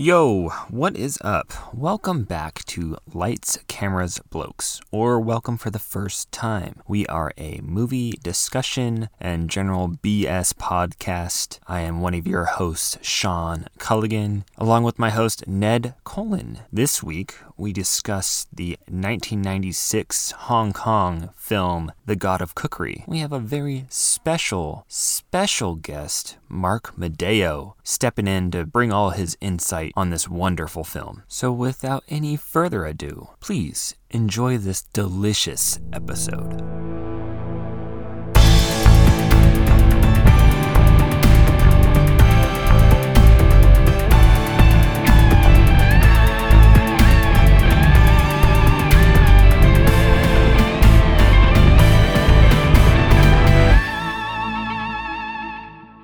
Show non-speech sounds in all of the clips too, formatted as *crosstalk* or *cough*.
Yo, what is up? Welcome back to Lights, Cameras, Blokes, or welcome for the first time. We are a movie discussion and general BS podcast. I am one of your hosts, Sean Culligan, along with my host, Ned Colin. This week, we discuss the 1996 Hong Kong film, The God of Cookery. We have a very special, special guest, Mark Medeo, stepping in to bring all his insight on this wonderful film. So, without any further ado, please enjoy this delicious episode.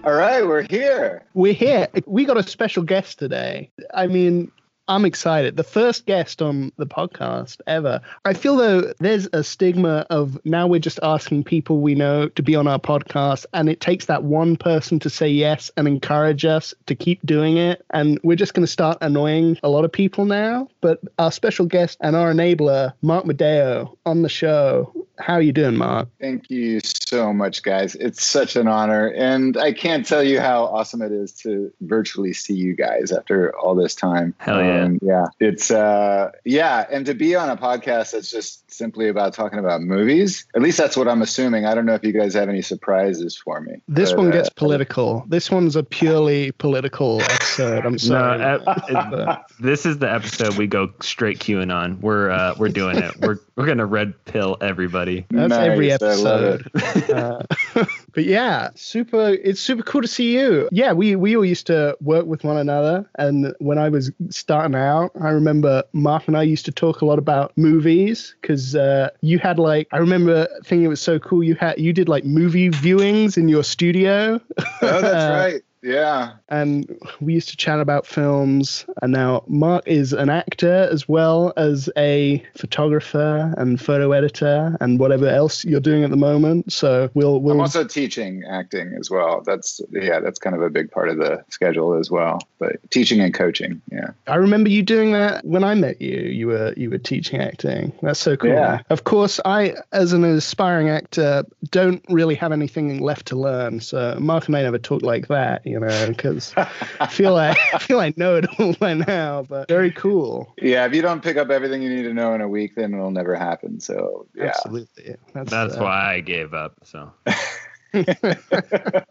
All right, we're here. We're here. We got a special guest today. I mean, I'm excited. The first guest on the podcast ever. I feel though there's a stigma of now we're just asking people we know to be on our podcast, and it takes that one person to say yes and encourage us to keep doing it. And we're just going to start annoying a lot of people now. But our special guest and our enabler, Mark Medeo, on the show. How are you doing, Mark? Thank you so much, guys. It's such an honor. And I can't tell you how awesome it is to virtually see you guys after all this time. Hell yeah. Um, yeah. It's, uh, yeah. And to be on a podcast that's just simply about talking about movies, at least that's what I'm assuming. I don't know if you guys have any surprises for me. This but, one uh, gets political. This one's a purely political *laughs* episode. I'm sorry. No, uh, it- this is the episode we go straight QAnon. We're uh, we're doing it. We're we're gonna red pill everybody. That's every nice. Love episode. *laughs* uh, but yeah, super. It's super cool to see you. Yeah, we we all used to work with one another, and when I was starting out, I remember Mark and I used to talk a lot about movies because uh, you had like I remember thinking it was so cool. You had you did like movie viewings in your studio. Oh, that's *laughs* right. Yeah. and we used to chat about films. And now Mark is an actor as well as a photographer and photo editor and whatever else you're doing at the moment. So we'll I'm we'll also teaching acting as well. That's, yeah, that's kind of a big part of the schedule as well. But teaching and coaching. Yeah. I remember you doing that when I met you. You were you were teaching acting. That's so cool. Yeah. Of course, I as an aspiring actor don't really have anything left to learn. So Mark and I never talk like that, you know, because I feel like I feel I know it all by now. But very cool. Yeah, if you don't pick up everything you need to know in a week, then it'll never happen. So yeah, Absolutely. That's, That's uh, why I gave up. So *laughs* *laughs*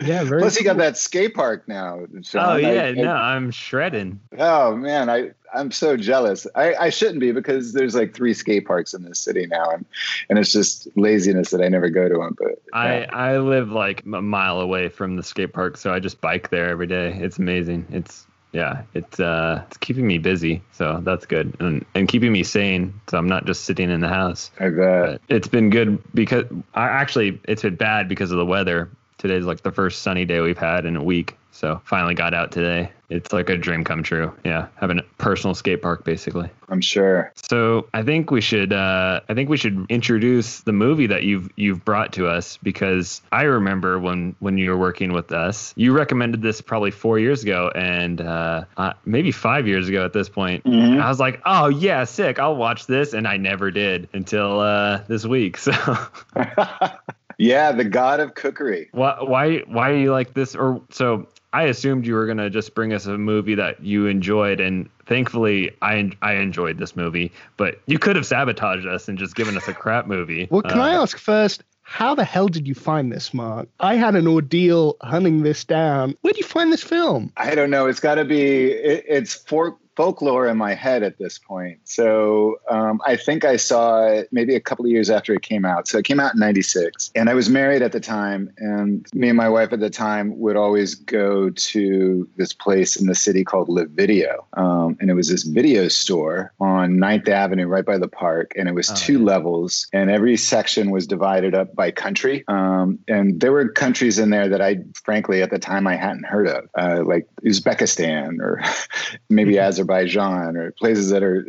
Yeah, very. Plus, he got that skate park now. Sean. oh yeah, I- no, I'm shredding. oh man, I I'm so jealous. I I shouldn't be because there's like three skate parks in this city now, and and it's just laziness that I never go to them. But I. I live like a mile away from the skate park, so I just bike there every day. It's amazing. It's yeah, it's uh it's keeping me busy, so that's good, and and keeping me sane, so I'm not just sitting in the house. I bet. But it's been good because I actually it's been bad because of the weather. Today's like the first sunny day we've had in a week. So finally got out today. It's like a dream come true. Yeah, having a personal skate park basically. I'm sure. So I think we should uh, I think we should introduce the movie that you've you've brought to us because I remember when when you were working with us, you recommended this probably four years ago and uh, uh, maybe five years ago at this point. Mhm. I was like, oh yeah, sick. I'll watch this, and I never did until uh, this week. So *laughs* *laughs* yeah, the god of cookery. why why why are you like this? Or so I assumed you were gonna just bring us a movie that you enjoyed, and thankfully I I enjoyed this movie. But you could have sabotaged us and just given us a crap movie. Well, can Uh, I ask first? How the hell did you find this, Mark? I had an ordeal hunting this down. Where would you find this film? I don't know. It's got to be. It, it's for folklore in my head at this point. So um, I think I saw it maybe a couple of years after it came out. So it came out in '96, and I was married at the time. And me and my wife at the time would always go to this place in the city called Live Video, um, and it was this video store on 9th Avenue, right by the park. And it was Oh, two yeah. levels, and every section was divided up by country. Um, and there were countries in there that I, frankly, at the time I hadn't heard of, uh, like Uzbekistan or *laughs* maybe Azerbaijan or places that are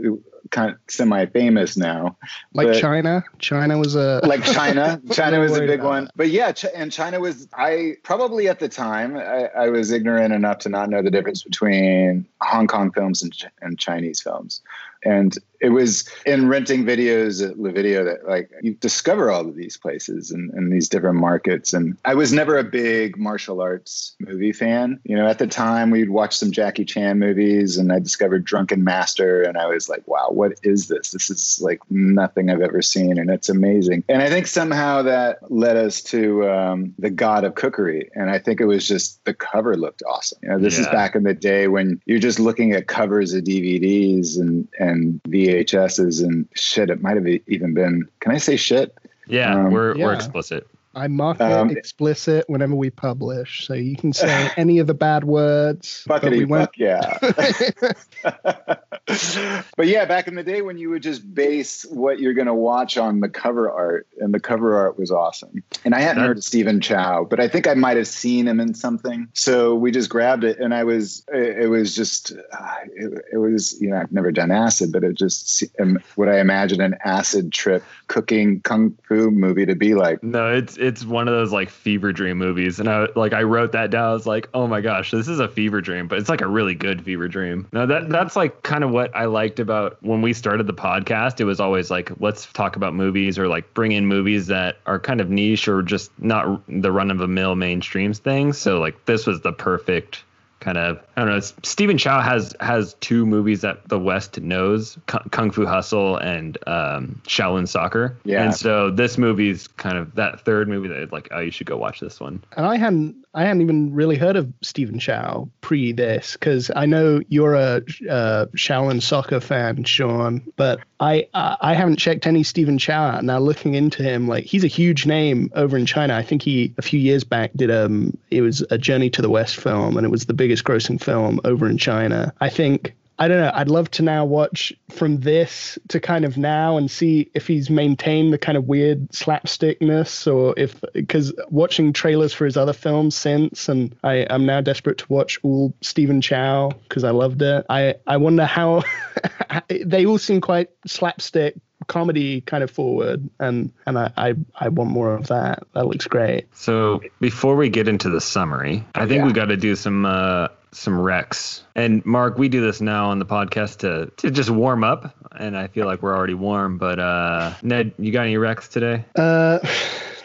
kind of semi-famous now. Like But- China. China was a *laughs* like China. China was a big one. that. But yeah, Ch- and China was, I probably at the time, I, I was ignorant enough to not know the difference between Hong Kong films and, Ch- and Chinese films. And it was in renting videos at La Video that like you discover all of these places and, and these different markets. And I was never a big martial arts movie fan. You know, at the time we'd watch some Jackie Chan movies and I discovered Drunken Master and I was like, wow, what is this? This is like nothing I've ever seen and it's amazing. And I think somehow that led us to um, The God of Cookery. And I think it was just the cover looked awesome. You know, this is back in the day when you're just looking at covers of DVDs and, and VHSs and shit. It might have even been, can I say shit? Yeah, Um, we're we're explicit. I mark Um, it explicit whenever we publish, so you can say *laughs* any of the bad words. but Buckety we won't. fuck yeah. *laughs* *laughs* but yeah, back in the day when you would just base what you're going to watch on the cover art, and the cover art was awesome. And I hadn't That- heard of Stephen Chow, but I think I might have seen him in something. So we just grabbed it, and I was, it, it was just, uh, it, it was, you know, I've never done acid, but it just um, what I imagine an acid trip cooking kung fu movie to be like. No, it's it's one of those like fever dream movies, and I like I wrote that down. I was like, oh my gosh, this is a fever dream, but it's like a really good fever dream. No, that mm-hmm. that's like kind of what I liked about when we started the podcast. It was always like let's talk about movies or like bring in movies that are kind of niche or just not the run of the mill mainstream things. So like this was the perfect kind of I don't know. it's- Stephen Chow has has two movies that the West knows: Kung Kung Fu Hustle and um, Shaolin Soccer. Yeah. And so this movie's kind of that third movie that like, oh, you should go watch this one. And I hadn't, I hadn't even really heard of Stephen Chow pre this because I know you're a uh, Shaolin soccer fan, Sean, but I, I haven't checked any Stephen Chow out. Now looking into him, like he's a huge name over in China. I think he a few years back did um it was a Journey to the West film, and it was the biggest grossing film over in China. I think. I don't know. I'd love to now watch from this to kind of now and see if he's maintained the kind of weird slapstickness or if because watching trailers for his other films since and I, I'm now desperate to watch all Stephen Chow because I loved it. I, I wonder how *laughs* they all seem quite slapstick comedy kind of forward and and I, I I want more of that. That looks great. So before we get into the summary, I think Yeah. we got to do some uh, some recs. And Mark, we do this now on the podcast to to just warm up, and I feel like we're already warm. But uh, Ned, you got any recs today? Uh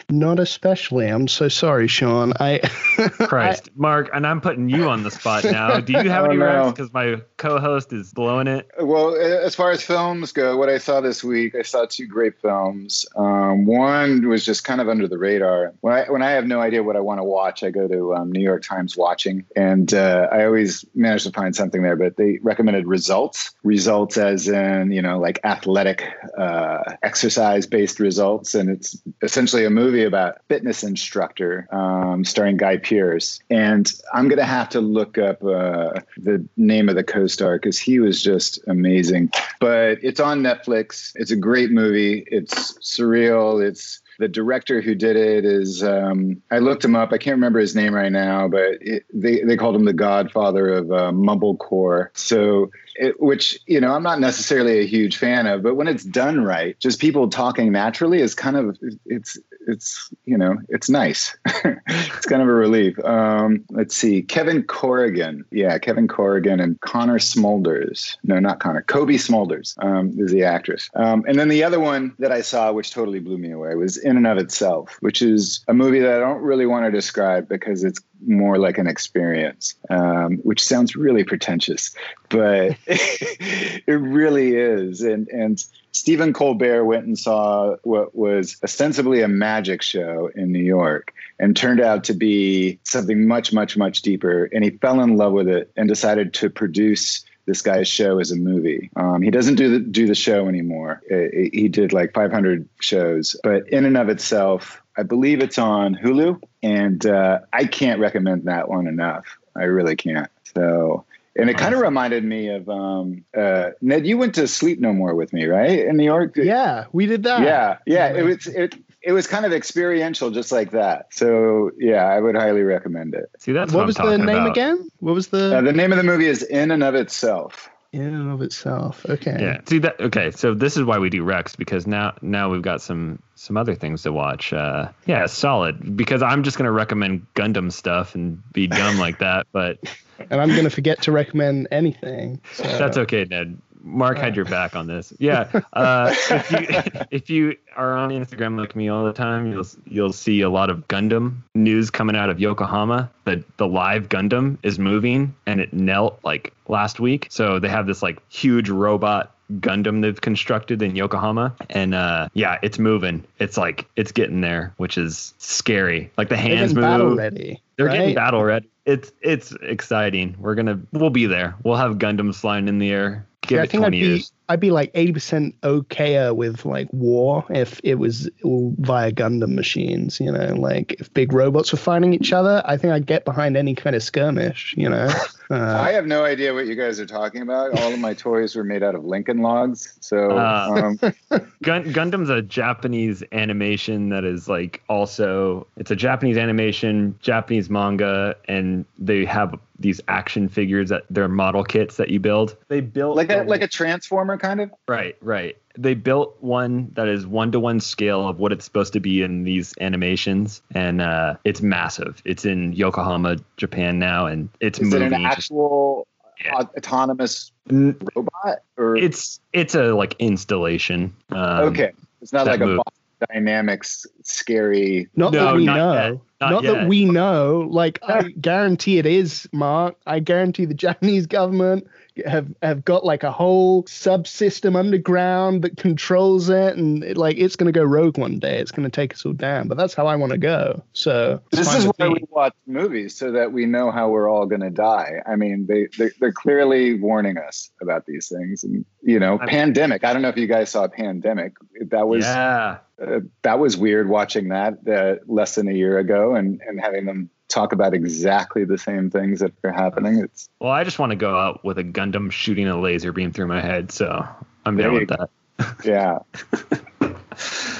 not especially. I'm so sorry, Sean. I *laughs* Christ, Mark, and I'm putting you on the spot now. Do you have *laughs* Oh, any no. recs? Because my co-host is blowing it. Well, as far as films go, what I saw this week, I saw two great films. Um, one was just kind of under the radar. When I when I have no idea what I want to watch, I go to um, New York Times Watching, and uh, I always manage to find something there. But they recommended results, results as in you know like athletic, uh, exercise based results, and it's essentially a movie about fitness instructor um, starring Guy Pearce. And I'm gonna have to look up uh, the name of the co-star because he was just amazing. But it's on Netflix. It's a great movie. It's surreal. It's the director who did it is um, I looked him up. I can't remember his name right now, but it, they they called him the Godfather of uh, mumblecore. So, it, which you know I'm not necessarily a huge fan of, but when it's done right, just people talking naturally is kind of it's it's you know it's nice. *laughs* it's kind of a relief. Um, let's see, Kevin Corrigan, yeah, Kevin Corrigan and Connor Smulders. No, not Connor. Cobie Smulders um, is the actress. Um, and then the other one that I saw, which totally blew me away, was In and of Itself, which is a movie that I don't really want to describe because it's more like an experience, um, which sounds really pretentious, but *laughs* it really is. And and Stephen Colbert went and saw what was ostensibly a magic show in New York and turned out to be something much, much, much deeper. And he fell in love with it and decided to produce this guy's show as a movie. Um, he doesn't do the do the show anymore. Uh, he did like 500 shows, but in and of itself, I believe it's on Hulu, and uh, I can't recommend that one enough. I really can't. So. And it kind of reminded me of um, uh, Ned. You went to Sleep No More with me, right, in New York? yeah, we did that. yeah, yeah. It was it. It was kind of experiential, just like that. So yeah, I would highly recommend it. See, that's What what, was I'm the name about. again? What was the Uh, the name of the movie is In and of Itself. In and of itself. Okay. Yeah. See that? Okay. So this is why we do recs because now now we've got some some other things to watch. Uh, yeah, solid. Because I'm just gonna recommend Gundam stuff and be dumb like that, but *laughs* And I'm gonna forget to recommend anything. So. that's okay, Ned. Mark had your back on this. Yeah. Uh, if you *laughs* if you are on Instagram like me all the time, you'll you'll see a lot of Gundam news coming out of Yokohama. The the live Gundam is moving and it knelt like last week. So they have this like huge robot Gundam they've constructed in Yokohama. And uh yeah, it's moving. It's like it's getting there, which is scary. Like the hands move. ready. They're right? getting battle ready. It's it's exciting. We're gonna we'll be there. We'll have Gundams flying in the air. Give Yeah, I it think I'd twenty be years. I'd be like eighty percent okayer with like war if it was via Gundam machines. You know, like if big robots were fighting each other, I think I'd get behind any kind of skirmish. You know. *laughs* I Uh, have no idea what you guys are talking about. All of my toys were made out of Lincoln logs. So Uh, um, *laughs* Gun- Gundam's a Japanese animation that is like also it's a Japanese animation, Japanese manga, and they have these action figures that they're model kits that you build. They built like a the- like a transformer kind of. Right, right. They built one that is one to one scale of what it's supposed to be in these animations, and uh, it's massive. It's in Yokohama, Japan now, and it's Is it moving. an actual Yeah. au- autonomous N- robot or It's it's a like installation. Um, okay? It's not that like a move. Boston Dynamics scary. not No, that we not know. yet. Not Not, yet. that we know. Like I *laughs* guarantee it is, Mark. I guarantee the Japanese government have have got like a whole subsystem underground that controls it, and it, like it's going to go rogue one day. It's going to take us all down. But that's how I want to go. So This is why we watch movies so that we know how we're all going to die. I mean, they, they they're clearly warning us about these things, and you know, I- pandemic. I don't know if you guys saw pandemic. That was yeah. uh, that was weird watching that uh, less than a year ago, and and having them talk about exactly the same things that are happening. It's Well, I just want to go out with a Gundam shooting a laser beam through my head, so I'm There down with that. *laughs* yeah. *laughs*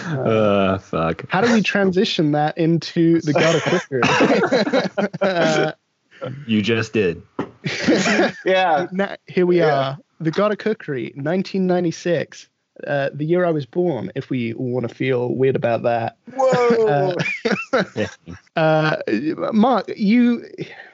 Uh, fuck. How do we transition that into the God of Cookery? uh, *laughs* You just did. Yeah. now, here we Yeah. are. The God of Cookery, 1996. Uh, the year I was born, if we all want to feel weird about that. Whoa. *laughs* Uh, Mark, you,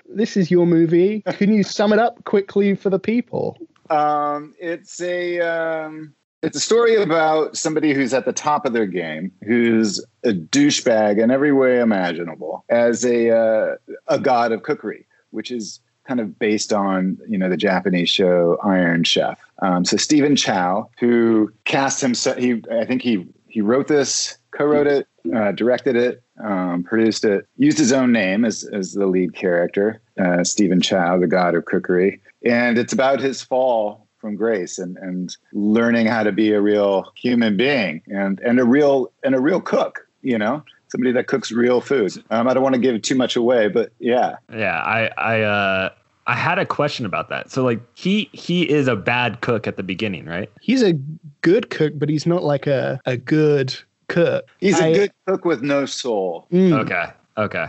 this is your movie. Can you sum it up quickly for the people? Um, it's a um, it's a story about somebody who's at the top of their game, who's a douchebag in every way imaginable, as a uh, a god of cookery, which is kind of based on you know the Japanese show Iron Chef. Um, so Stephen Chow, who cast himself, he I think he he wrote this, co-wrote it, uh, directed it, um, produced it, used his own name as as the lead character, uh, Stephen Chow, the god of cookery and it's about his fall from grace and and learning how to be a real human being and and a real and a real cook you know somebody that cooks real food um, i don't want to give too much away but yeah Yeah, I I uh I had a question about that. So like he he is a bad cook at the beginning, right? He's a good cook, but he's not like a, a good cook. he's a I- good cook with no soul Mm. Okay. Okay.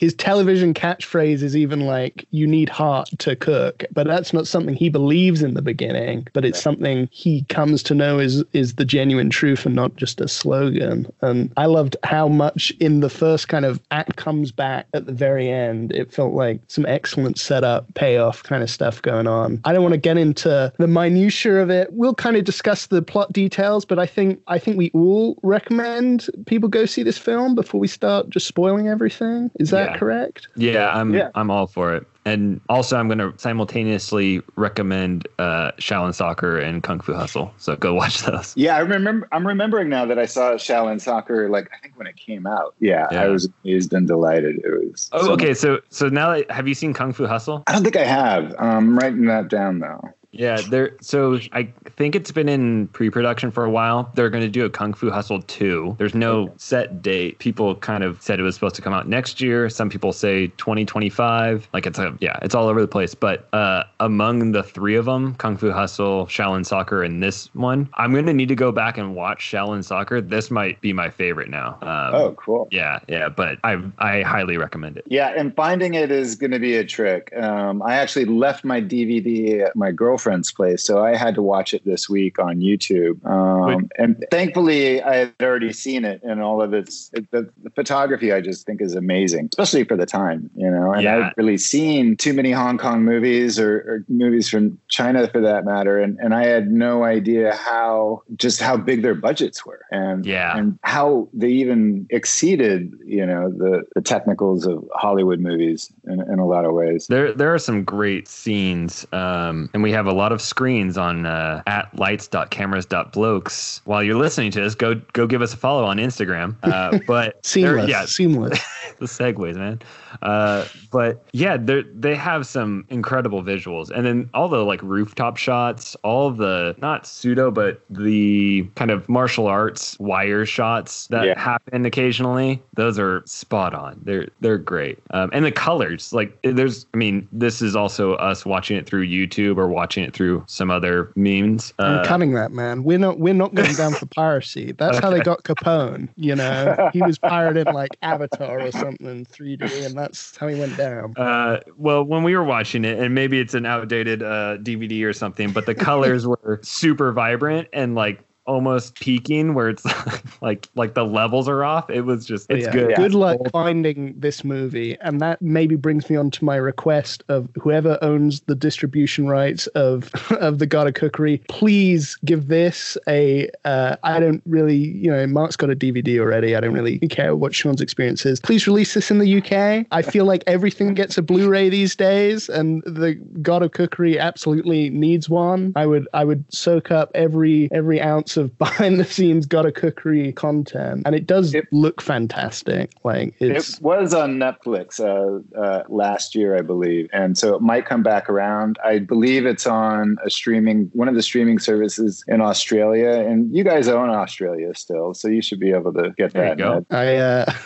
His television catchphrase is even like you need heart to cook but that's not something he believes in the beginning but it's something he comes to know is is the genuine truth and not just a slogan. And i loved how much in the first kind of act comes back at the very end it felt like some excellent setup payoff kind of stuff going on. I don't want to get into the minutia of it. We'll kind of discuss the plot details but i think i think we all recommend people go see this film before we start just spoiling everything. Is that Yeah. correct? Yeah, I'm Yeah. I'm all for it. And also I'm gonna simultaneously recommend uh Shaolin Soccer and Kung Fu Hustle. So go *laughs* watch those. yeah i remember i'm remembering now that i saw shaolin soccer like i think when it came out yeah, Yeah. i was amazed and delighted it was Oh, so okay. So so now that, have you seen Kung Fu Hustle? i don't think i have um, i'm writing that down though Yeah, there. So I think it's been in pre-production for a while. They're going to do a Kung Fu Hustle two. There's no set date. People kind of said it was supposed to come out next year. Some people say 2025. Like it's a yeah, it's all over the place. But uh, among the three of them, Kung Fu Hustle, Shaolin Soccer, and this one, I'm going to need to go back and watch Shaolin Soccer. This might be my favorite now. Um, oh cool Yeah, yeah, but I I highly recommend it. Yeah, and finding it is going to be a trick. Um, I actually left my DVD at my girlfriend's girlfriend's place, so I had to watch it this week on YouTube. Um, and thankfully, I had already seen it, and all of its it, the, the, photography I just think is amazing, especially for the time, you know. And yeah. I've really seen too many Hong Kong movies or, or movies from China, for that matter, and and I had no idea how just how big their budgets were, and yeah, and how they even exceeded, you know, the the technicals of Hollywood movies in, in a lot of ways. There there are some great scenes, um, and we have a lot of screens on uh, at lights.cameras.blokes. While you're listening to this, go go give us a follow on Instagram. Uh, *laughs* but seamless, yeah, seamless. *laughs* the segues, man. Uh, but yeah, they they have some incredible visuals, and then all the like rooftop shots, all the not pseudo, but the kind of martial arts wire shots that yeah. happen occasionally. Those are spot on. They're they're great, um, and the colors. Like there's, I mean, this is also us watching it through YouTube or watching it through some other means. Uh, I'm cutting that, man. We're not we're not going down for *laughs* piracy. That's okay. how they got Capone. You know, he was pirated like Avatar or something in 3D, and that's how he went down. Uh, well, when we were watching it, and maybe it's an outdated uh, DVD or something, but the colors *laughs* were super vibrant and like almost peaking where it's *laughs* like like the levels are off. It was just it's yeah. good. Good luck finding this movie, and that maybe brings me on to my request of whoever owns the distribution rights of *laughs* of the God of Cookery, please give this a. Uh, I don't really, you know, Mark's got a DVD already. I don't really care what Sean's experience is. Please release this in the UK. I feel like everything gets a Blu-ray these days, and the God of Cookery absolutely needs one. I would I would soak up every every ounce of behind the scenes God of Cookery content, and it does it, look fantastic. Like it was on Netflix uh, uh, last year, I believe, and so it might come back around. I believe it's on a streaming one of the streaming services in Australia, and you guys own Australia still, so you should be able to get there that. I. Uh... *laughs*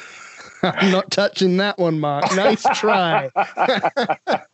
I'm not touching that one, Mark. Nice try. *laughs* but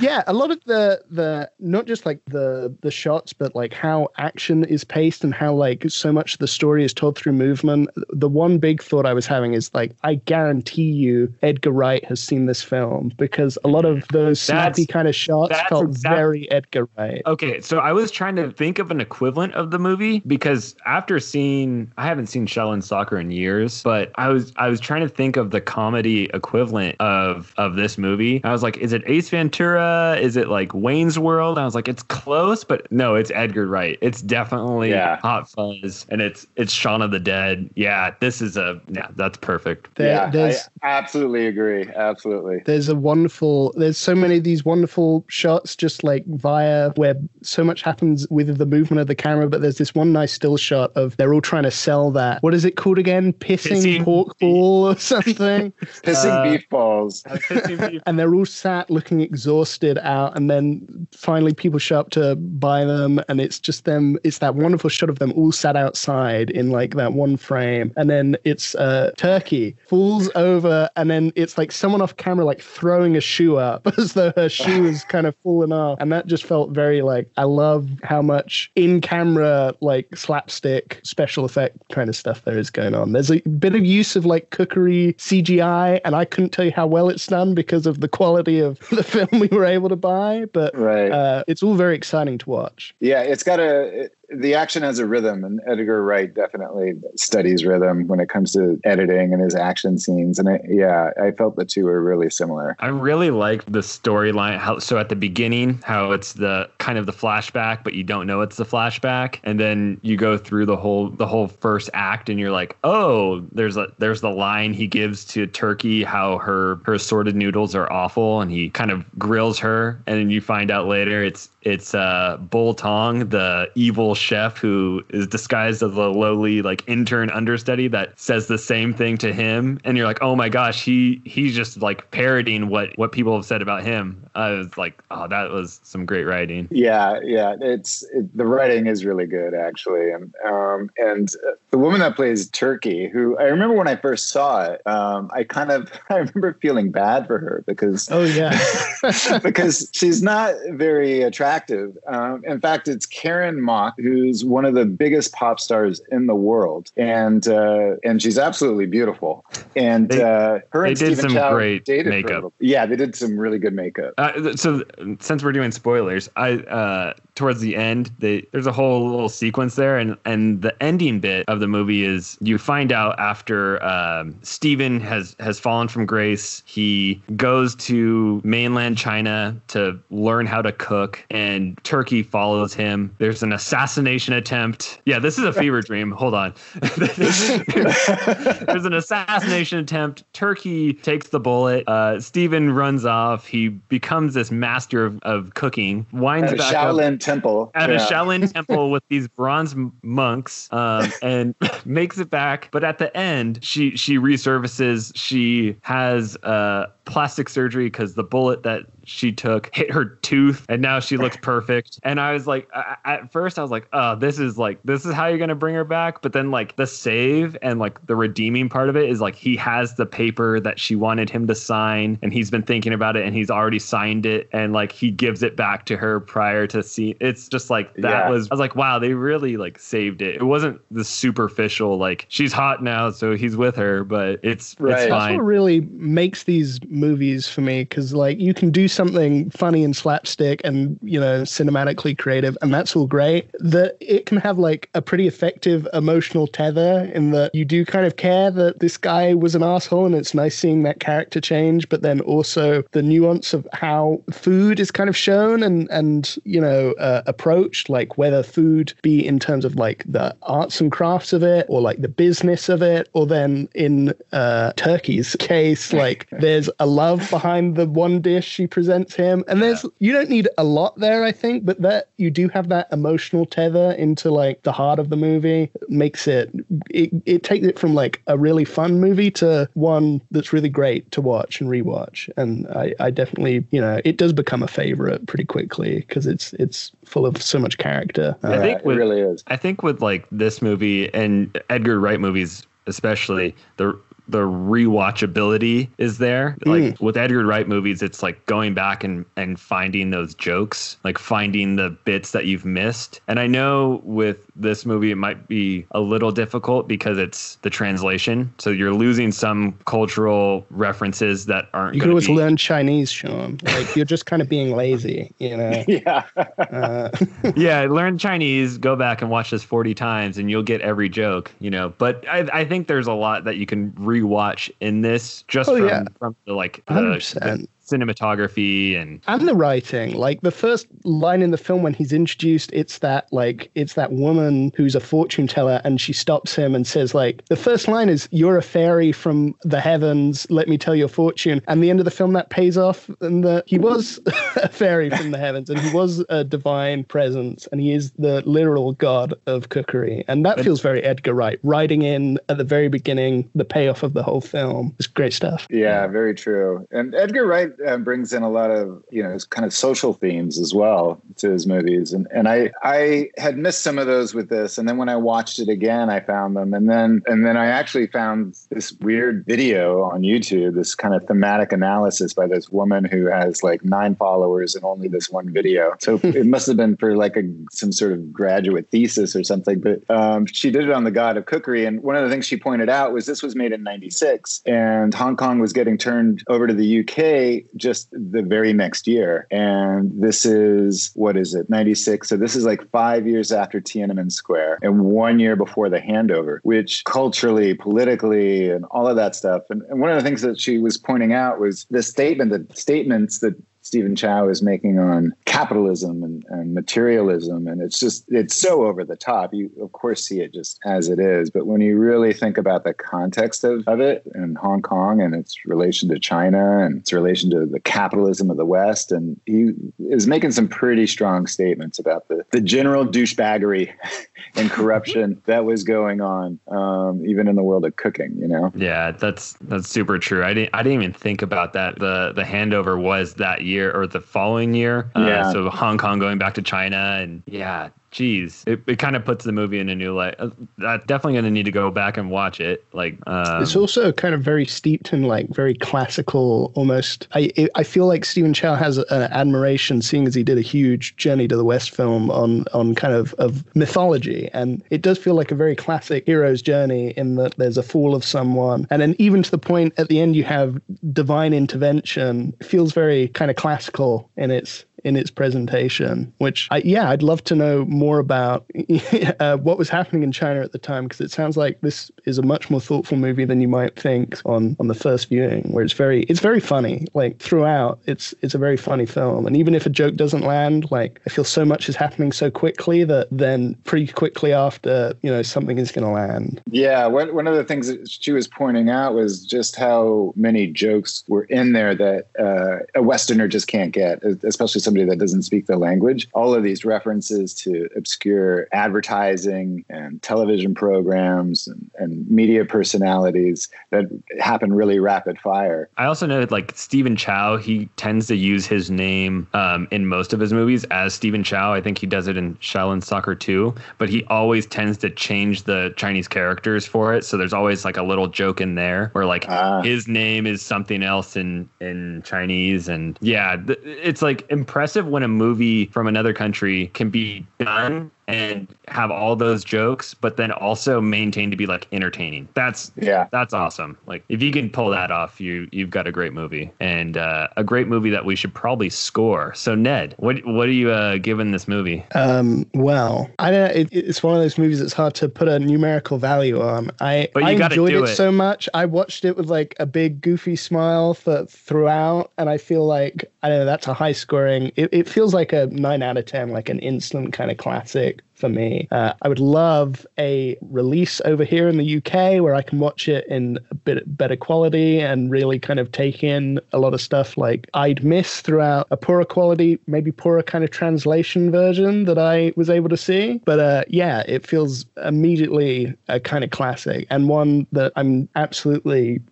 yeah, a lot of the the not just like the the shots, but like how action is paced and how like so much of the story is told through movement. The one big thought I was having is like I guarantee you Edgar Wright has seen this film because a lot of those snappy kind of shots felt exactly, very Edgar Wright. Okay, so I was trying to think of an equivalent of the movie because after seeing I haven't seen Shaolin Soccer in years, but I was I was trying to think of the comedy equivalent of of this movie. I was like, is it Ace Ventura? Is it like Wayne's World? I was like, it's close, but no, it's Edgar Wright. It's definitely yeah. Hot Fuzz, and it's it's Shaun of the Dead. Yeah, this is a yeah, that's perfect. There, yeah, I absolutely agree. Absolutely. There's a wonderful. There's so many of these wonderful shots, just like via where so much happens with the movement of the camera. But there's this one nice still shot of they're all trying to sell that. What is it called again? Pissing, Pissing pork ball or something. *laughs* pissing uh, beef balls. *laughs* and they're all sat looking exhausted out. And then finally people show up to buy them. And it's just them. It's that wonderful shot of them all sat outside in like that one frame. And then it's uh, Turkey falls over. And then it's like someone off camera, like throwing a shoe up *laughs* as though her shoe is kind of fallen off. And that just felt very like, I love how much in camera, like slapstick special effect kind of stuff there is going on. There's a bit of use of like cookery CGI, and I couldn't tell you how well it's done because of the quality of *laughs* the film we were able to buy. But right. uh, it's all very exciting to watch. Yeah, it's got a the action has a rhythm, and Edgar Wright definitely studies rhythm when it comes to editing and his action scenes. And yeah, I felt the two were really similar. I really like the storyline. How so at the beginning, how it's the kind of the flashback, but you don't know it's the flashback, and then you go through the whole the whole first act, and you're like, oh, there's a there's the line he gives to Turkey how her her assorted noodles are awful, and he kind of grills her, and then you find out later it's it's uh, Bull Tong, the evil chef who is disguised as a lowly like intern understudy that says the same thing to him, and you're like, oh my gosh, he he's just like parodying what what people have said about him. I was like, oh, that was some great writing. Yeah, yeah, it's it, the writing is really good actually, and um, and the woman that plays Turkey, who I remember when I first saw it, um, I kind of *laughs* I remember feeling bad for her because oh yeah, *laughs* because she's not very attractive. Um, in fact, it's Karen Mok, who who's one of the biggest pop stars in the world, and uh, and she's absolutely beautiful. And They- uh, her they and did Stephen some Chow great makeup. Yeah, they did some really good makeup. Uh, so since we're doing spoilers, I uh, towards the end, they, there's a whole little sequence there, and and the ending bit of the movie is you find out after um, Stephen has has fallen from grace, he goes to mainland China to learn how to cook, and Turkey follows him. There's an assassination attempt. Yeah, this is a fever dream. Hold on. *laughs* There's an assassination attempt. Turkey takes the bullet. Uh, Stephen runs off. He becomes this master of, of cooking. Winds At a back up Shaolin temple. at a Yeah. Shaolin *laughs* temple with these bronze monks, um, *laughs* and *laughs* makes it back. But at the end, she she resurfaces. She has uh, plastic surgery because the bullet that she took hit her tooth, and now she looks *laughs* perfect. And I was like, I- I- at first, I was like, oh, this is like this is how you're gonna bring her back. But then like the save and like the redeeming part of it is like he has the paper that she wanted him to sign, and he's been thinking about it, and he's already signed it, and like he gives it back to her prior to see. It's just like that Yeah. was. I was like, wow, they really like saved it. It wasn't the superficial like she's hot now, so he's with her, but it's Right. it's That's That's fine. what really makes these movies for me because like you can do something funny and slapstick and you know cinematically creative and that's all great. That it can have like a pretty effective emotional tether in that you do kind of care that this guy was an asshole and it's nice seeing that character change but then also the nuance of how food is kind of shown and and you know uh, approached like whether food be in terms of like the arts and crafts of it or like the business of it or then in uh turkey's case like *laughs* there's a love *laughs* behind the one dish she presents him. And there's you don't need a lot there i think but that you do have that emotional tether into like the heart of the movie. Makes it it, it takes it from like a really fun movie to one that's really great to watch and rewatch. And i i definitely you know it does become a favorite pretty quickly because it's it's full of so much character. I Yeah, think it with- really is. I think with like this movie and Edgar Wright movies, especially the the rewatchability is there. Like mm. with Edgar Wright movies, it's like going back and and finding those jokes, like finding the bits that you've missed. And I know with this movie, it might be a little difficult because it's the translation. So you're losing some cultural references that aren't. you could gonna always be, learn chinese sean like you're just kind of being lazy you know *laughs* Yeah. uh, *laughs* yeah, learn Chinese, go back and watch this 40 times and you'll get every joke, you know. But I, I think there's a lot that you can rewatch in this just Oh, from, yeah. from the like the, 100%. the cinematography and and the writing. Like the first line in the film when he's introduced it's that like it's that woman who's a fortune teller and she stops him and says like the first line is you're a fairy from the heavens. Let me tell your fortune. And the end of the film that pays off and that he was *laughs* a fairy from the heavens and he was a divine presence and he is the literal god of cookery. And that feels very edgar wright. Writing in at the very beginning the payoff of the whole film it's great stuff. Yeah, very true. And Edgar Wright uh, brings in a lot of you know kind of social themes as well to his movies, and and I I had missed some of those with this, and then when I watched it again, I found them, and then and then I actually found this weird video on YouTube, this kind of thematic analysis by this woman who has like nine followers and only this one video. So *laughs* it must have been for like a some sort of graduate thesis or something, but um, she did it on the God of Cookery, and one of the things she pointed out was this was made in '96, and Hong Kong was getting turned over to the UK just the very next year. And this is, what is it, 96? So this is like five years after Tiananmen Square and one year before the handover, which culturally, politically, and all of that stuff. And, and one of the things that she was pointing out was the statement, the statements that Stephen Chow is making on capitalism and, and materialism. And it's just, it's so over the top. You, of course, see it just as it is. But when you really think about the context of, of it and Hong Kong and its relation to China and its relation to the capitalism of the West, and he is making some pretty strong statements about the, the general douchebaggery *laughs* and corruption *laughs* that was going on, um, even in the world of cooking, you know? yeah, that's that's super true. I didn't I didn't even think about that. The the handover was that year or the following year. Uh, Yeah. so Hong Kong going back to China and yeah, geez, it, it kind of puts the movie in a new light. Uh, I'm definitely going to need to go back and watch it. Like, um, it's also kind of very steeped in like very classical, almost. I I feel like Stephen Chow has an admiration, seeing as he did a huge Journey to the West film on on kind of of mythology, and it does feel like a very classic hero's journey in that there's a fall of someone, and then even to the point at the end you have divine intervention. It feels very kind of classical in its in its presentation, which I, yeah, I'd love to know more about *laughs* uh, what was happening in China at the time because it sounds like this is a much more thoughtful movie than you might think on on the first viewing, where it's very it's very funny. Like throughout, it's it's a very funny film, and even if a joke doesn't land, like I feel so much is happening so quickly that then pretty quickly after, you know, something is going to land. Yeah, one one of the things that she was pointing out was just how many jokes were in there that uh, a Westerner just can't get, especially some somebody that doesn't speak the language. All of these references to obscure advertising and television programs and, and media personalities that happen really rapid fire. I also know that like Stephen Chow, he tends to use his name um, in most of his movies as Stephen Chow. I think he does it in Shaolin Soccer too, but he always tends to change the Chinese characters for it. So there's always like a little joke in there where like ah. his name is something else in in Chinese, and yeah, th- it's like impressive impressive when a movie from another country can be done and have all those jokes, but then also maintain to be like entertaining. That's yeah, that's awesome. Like if you can pull that off, you you've got a great movie and uh, a great movie that we should probably score. So Ned, what what are you uh, giving this movie? Um, well, I don't. It, it's one of those movies that's hard to put a numerical value on. I I enjoyed it, it, so much. I watched it with like a big goofy smile for throughout, and I feel like I don't know. That's a high scoring. It, it feels like a nine out of ten, like an instant kind of classic for me. Uh, I would love a release over here in the UK where I can watch it in a bit better quality and really kind of take in a lot of stuff like I'd miss throughout a poorer quality, maybe poorer kind of translation version that I was able to see. But uh, yeah, it feels immediately a kind of classic and one that I'm absolutely.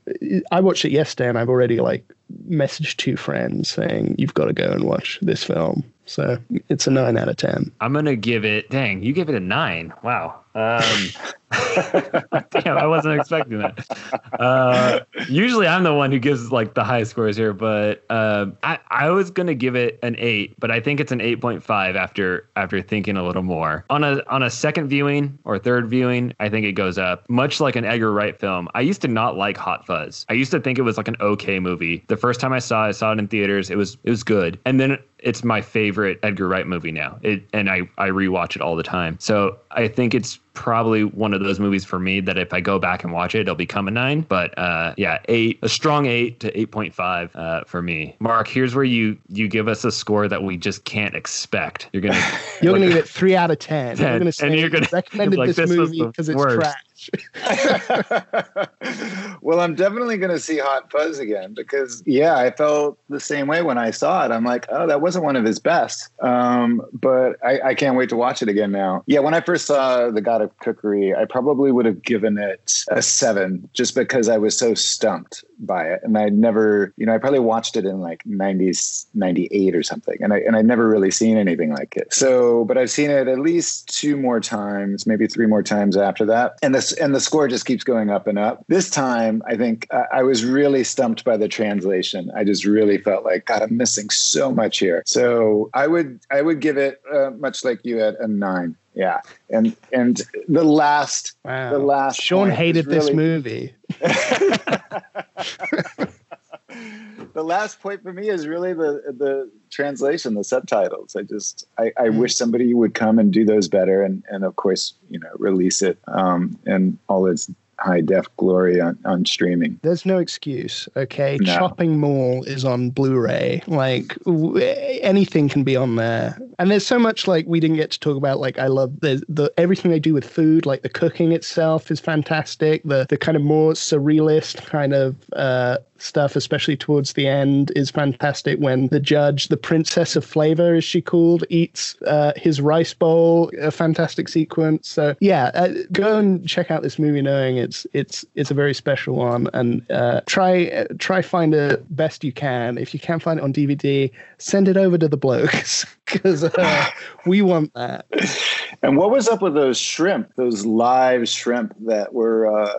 I watched it yesterday and I've already like messaged two friends saying you've got to go and watch this film. So it's a nine out of ten. I'm gonna give it. Dang, you give it a nine. Wow. Um, *laughs* damn, I wasn't expecting that. Uh, usually, I'm the one who gives like the high scores here, but uh, I I was gonna give it an eight, but I think it's an eight point five after after thinking a little more. On a on a second viewing or third viewing, I think it goes up. Much like an Edgar Wright film, I used to not like Hot Fuzz. I used to think it was like an okay movie. The first time I saw it, I saw it in theaters. It was it was good, and then it's my favorite Edgar Wright movie now. It and I I rewatch it all the time. So I think it's probably one of those movies for me that if I go back and watch it, it'll become a nine. But uh, yeah, eight, a strong eight to eight point five uh, for me. Mark, here's where you you give us a score that we just can't expect. You're gonna *laughs* you're like, gonna give it three out of ten. *laughs* 10 you're gonna say and you're gonna recommended *laughs* like, this, movie because it's trash. *laughs* well, I'm definitely going to see Hot Fuzz again because, yeah, I felt the same way when I saw it. I'm like, oh, that wasn't one of his best. Um, but I, I, can't wait to watch it again now. Yeah, when I first saw The God of Cookery, I probably would have given it a seven just because I was so stumped by it. And I'd never, you know, I probably watched it in like 90s, 98 or something. And I, and I'd never really seen anything like it. So, but I've seen it at least two more times, maybe three more times after that. And and the score just keeps going up and up. This time, I think I, I was really stumped by the translation. I just really felt like, God, I'm missing so much here. So I would, I would give it uh, much like you at a nine. Yeah, and and the last, wow. the last. Sean hated really, this movie. *laughs* *laughs* the last point for me is really the the translation, the subtitles. I just I, I mm. wish somebody would come and do those better, and and of course you know release it um, in all its high def glory on, on streaming. There's no excuse. Okay, no. Chopping Mall is on Blu-ray. Like w- anything can be on there, and there's so much like we didn't get to talk about. Like I love the the everything they do with food. Like the cooking itself is fantastic. The the kind of more surrealist kind of uh, stuff, especially towards the end, is fantastic. When the judge, the princess of flavor, as she called, eats uh, his rice bowl, a fantastic sequence. So yeah, uh, go and check out this movie, knowing it's it's it's a very special one, and uh, try try find it best you can. If you can't find it on DVD, send it over to the blokes *laughs* because uh, we want that. And what was up with those shrimp, those live shrimp that were? Uh,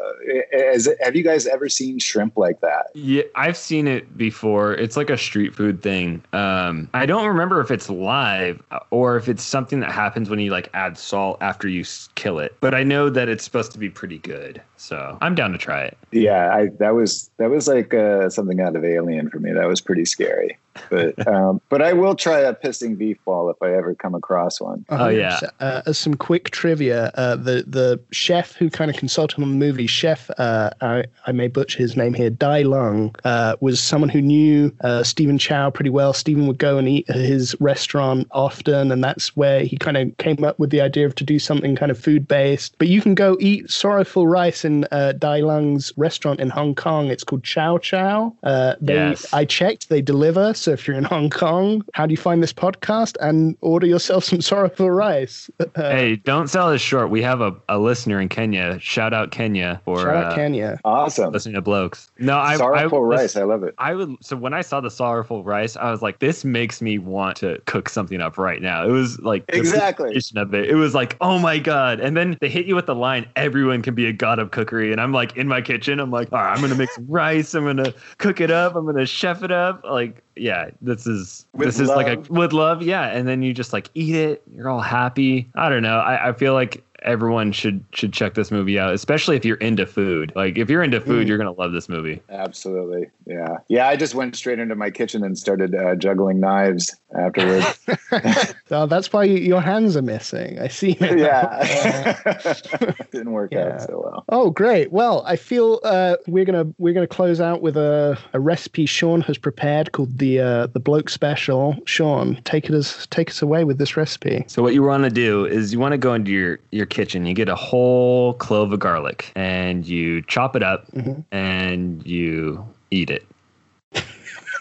is it, have you guys ever seen shrimp like that? Yeah, I've seen it before. It's like a street food thing. Um, I don't remember if it's live or if it's something that happens when you like add salt after you kill it. But I know that it's supposed to be pretty good, so I'm down to try it. Yeah, I, that was that was like uh, something out of Alien for me. That was pretty scary. But *laughs* um, but I will try a pissing beef ball if I ever come across one. Oh, yeah. Uh, as some quick trivia, uh, the the chef who kind of consulted on the movie, Chef, uh, I I may butcher his name here, Dai Lung, uh, was someone who knew uh, Stephen Chow pretty well. Stephen would go and eat at his restaurant often, and that's where he kind of came up with the idea of to do something kind of food based. But you can go eat sorrowful rice in uh, Dai Lung's restaurant in Hong Kong. It's called Chow Chow. Uh, they, Yes. I checked, they deliver. So if you're in Hong Kong, how do you find this podcast and order yourself some sorrowful rice? Uh, *laughs* Hey, don't sell us short. We have a, a listener in Kenya. Shout out Kenya for shout out uh, Kenya. Awesome. listening to blokes. No, I Sorrowful I, rice. I love it. I would so when I saw the sorrowful rice, I was like, this makes me want to cook something up right now. It was like Exactly. presentation of it. It was like, oh my god! And then they hit you with the line, "Everyone can be a god of cookery." And I'm like in my kitchen, I'm like, all right, I'm gonna make *laughs* some rice. I'm gonna cook it up. I'm gonna chef it up. Like, yeah, this is With this is like a with love, yeah. And then you just like eat it. You're all happy. I don't know. I, I feel like everyone should should check this movie out, especially if you're into food. Like if you're into food, Mm. you're gonna love this movie. Absolutely. Yeah. Yeah. I just went straight into my kitchen and started uh, juggling knives afterwards. *laughs* *laughs* oh, that's why your hands are missing. I see. now. yeah. *laughs* Didn't work Yeah. out so well. Oh, great. Well, I feel uh, we're gonna we're gonna close out with a, a recipe Sean has prepared called the uh, the bloke special. Sean, take it as take us away with this recipe. So what you want to do is you want to go into your your kitchen. You get a whole clove of garlic and you chop it up Mhm. and you eat it.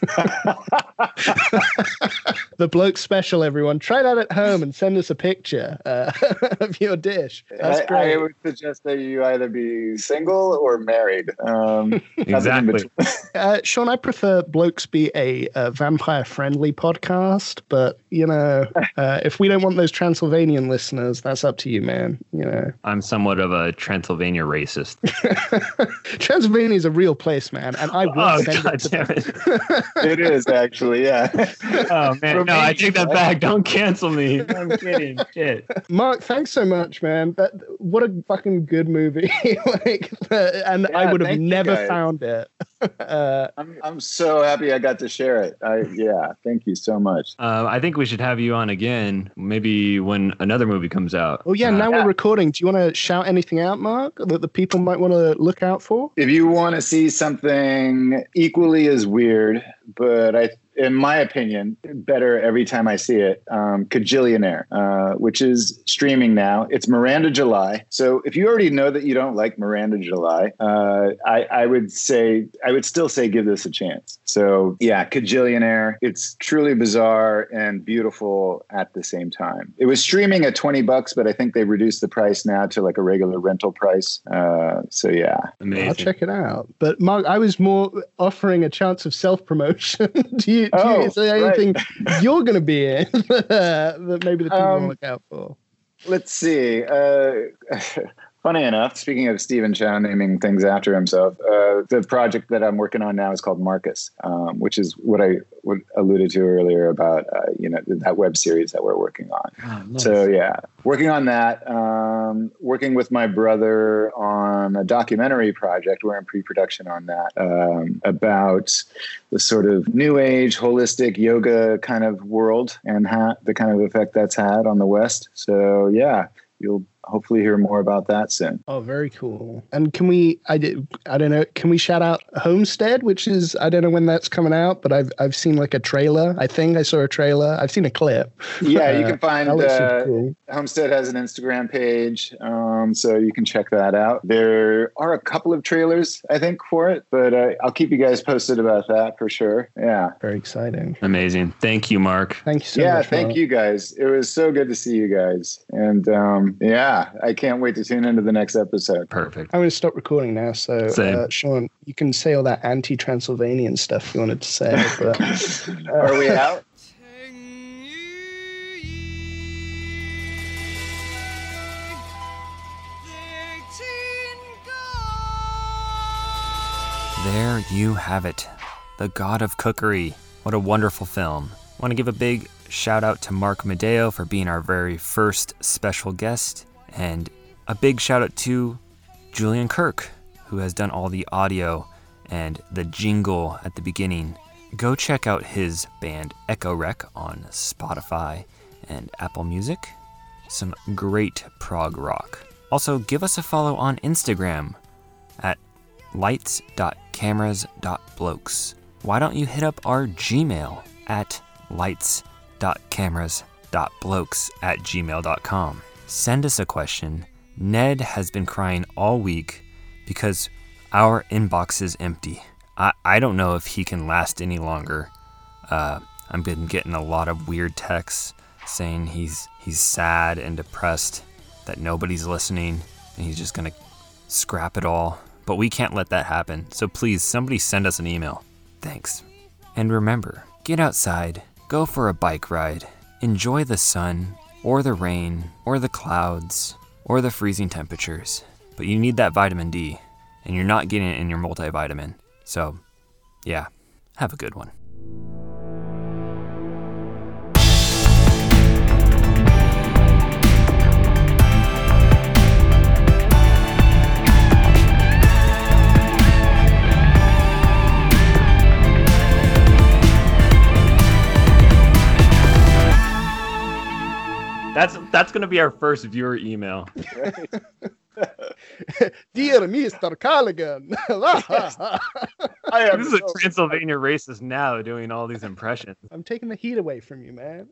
*laughs* The bloke special, everyone. Try that at home and send us a picture uh, *laughs* of your dish. That's I, great. I would suggest that you either be single or married. Um, *laughs* Exactly. *laughs* Uh, Sean, I prefer blokes be a, uh vampire friendly podcast, but you know, uh, if we don't want those Transylvanian listeners, that's up to you, man. You know, I'm somewhat of a Transylvania racist. Transylvania is a real place, man, and I will oh send god it to damn it! it is actually, yeah. Oh man, For no, I take that back. *laughs* Don't cancel me. *laughs* I'm kidding. Shit. Mark, thanks so much, man. That what a fucking good movie. *laughs* like, uh, and I would have never found it. uh, I'm, I'm so happy I got to share it. I, yeah, thank you so much. Um, I think we should have you on again, maybe when another movie comes out. oh yeah, Uh, now yeah. we're recording. Do you want to shout anything out, Mark, that the people might want to look out for? If you want to see something equally as weird, but I, in my opinion, better every time I see it, um, Kajillionaire, uh, which is streaming now. It's Miranda July. So if you already know that you don't like Miranda July, uh, I, I would say, I would still say give this a chance. So yeah, Kajillionaire. It's truly bizarre and beautiful at the same time. It was streaming at 20 bucks, but I think they reduced the price now to like a regular rental price. Uh, so yeah, Amazing. I'll check it out. But Mark, I was more offering a chance of self promotion. *laughs* do you, do Oh, you is there right. anything *laughs* you're going to be in *laughs* that maybe the people Um, will look out for? let's see. Uh, *laughs* funny enough, speaking of Stephen Chow naming things after himself, uh, the project that I'm working on now is called Marcus, um, which is what I what alluded to earlier about uh, you know that web series that we're working on. Oh, nice. So yeah, working on that. Um, working with my brother on a documentary project. We're in pre-production on that um, about the sort of new age holistic yoga kind of world and ha- the kind of effect that's had on the West. So yeah, you'll hopefully hear more about that soon. Oh, very cool. And can we? I did. I don't know. Can we shout out Homestead, which is I don't know when that's coming out, but I've I've seen like a trailer. I think I saw a trailer. I've seen a clip. Yeah, you Uh, can find That uh, cool. Homestead has an Instagram page, um, so you can check that out. There are a couple of trailers, I think, for it, but uh, I'll keep you guys posted about that for sure. Yeah. Very exciting. Amazing. Thank you, Mark. Thank you so yeah, much. thank Mark. you guys. It was so good to see you guys. And um, yeah, I can't wait to tune into the next episode. Perfect. I'm going to stop recording now. So, uh, Sean, you can say all that anti Transylvanian stuff you wanted to say. *laughs* But, uh, Are we out? *laughs* There you have it. The God of Cookery. What a wonderful film. I want to give a big shout out to Mark Medeo for being our very first special guest and a big shout out to Julian Kirk, who has done all the audio and the jingle at the beginning. Go check out his band Echo Rec on Spotify and Apple Music. Some great prog rock. Also, give us a follow on Instagram at lights.cameras.blokes. Why don't you hit up our Gmail at lights.cameras.blokes at gmail.com? Send us a question. Ned has been crying all week because our inbox is empty. I, I don't know if he can last any longer. Uh, I've been getting a lot of weird texts saying he's he's sad and depressed that nobody's listening and he's just gonna scrap it all. But we can't let that happen. So please, somebody send us an email. Thanks. And remember, get outside, go for a bike ride, enjoy the sun, or the rain, or the clouds, or the freezing temperatures. But you need that vitamin D, and you're not getting it in your multivitamin. So, yeah, have a good one. That's that's gonna be our first viewer email. *laughs* Dear Mr. Callaghan. *laughs* *laughs* I am This is a so- Transylvania racist now doing all these impressions. I'm taking the heat away from you, man.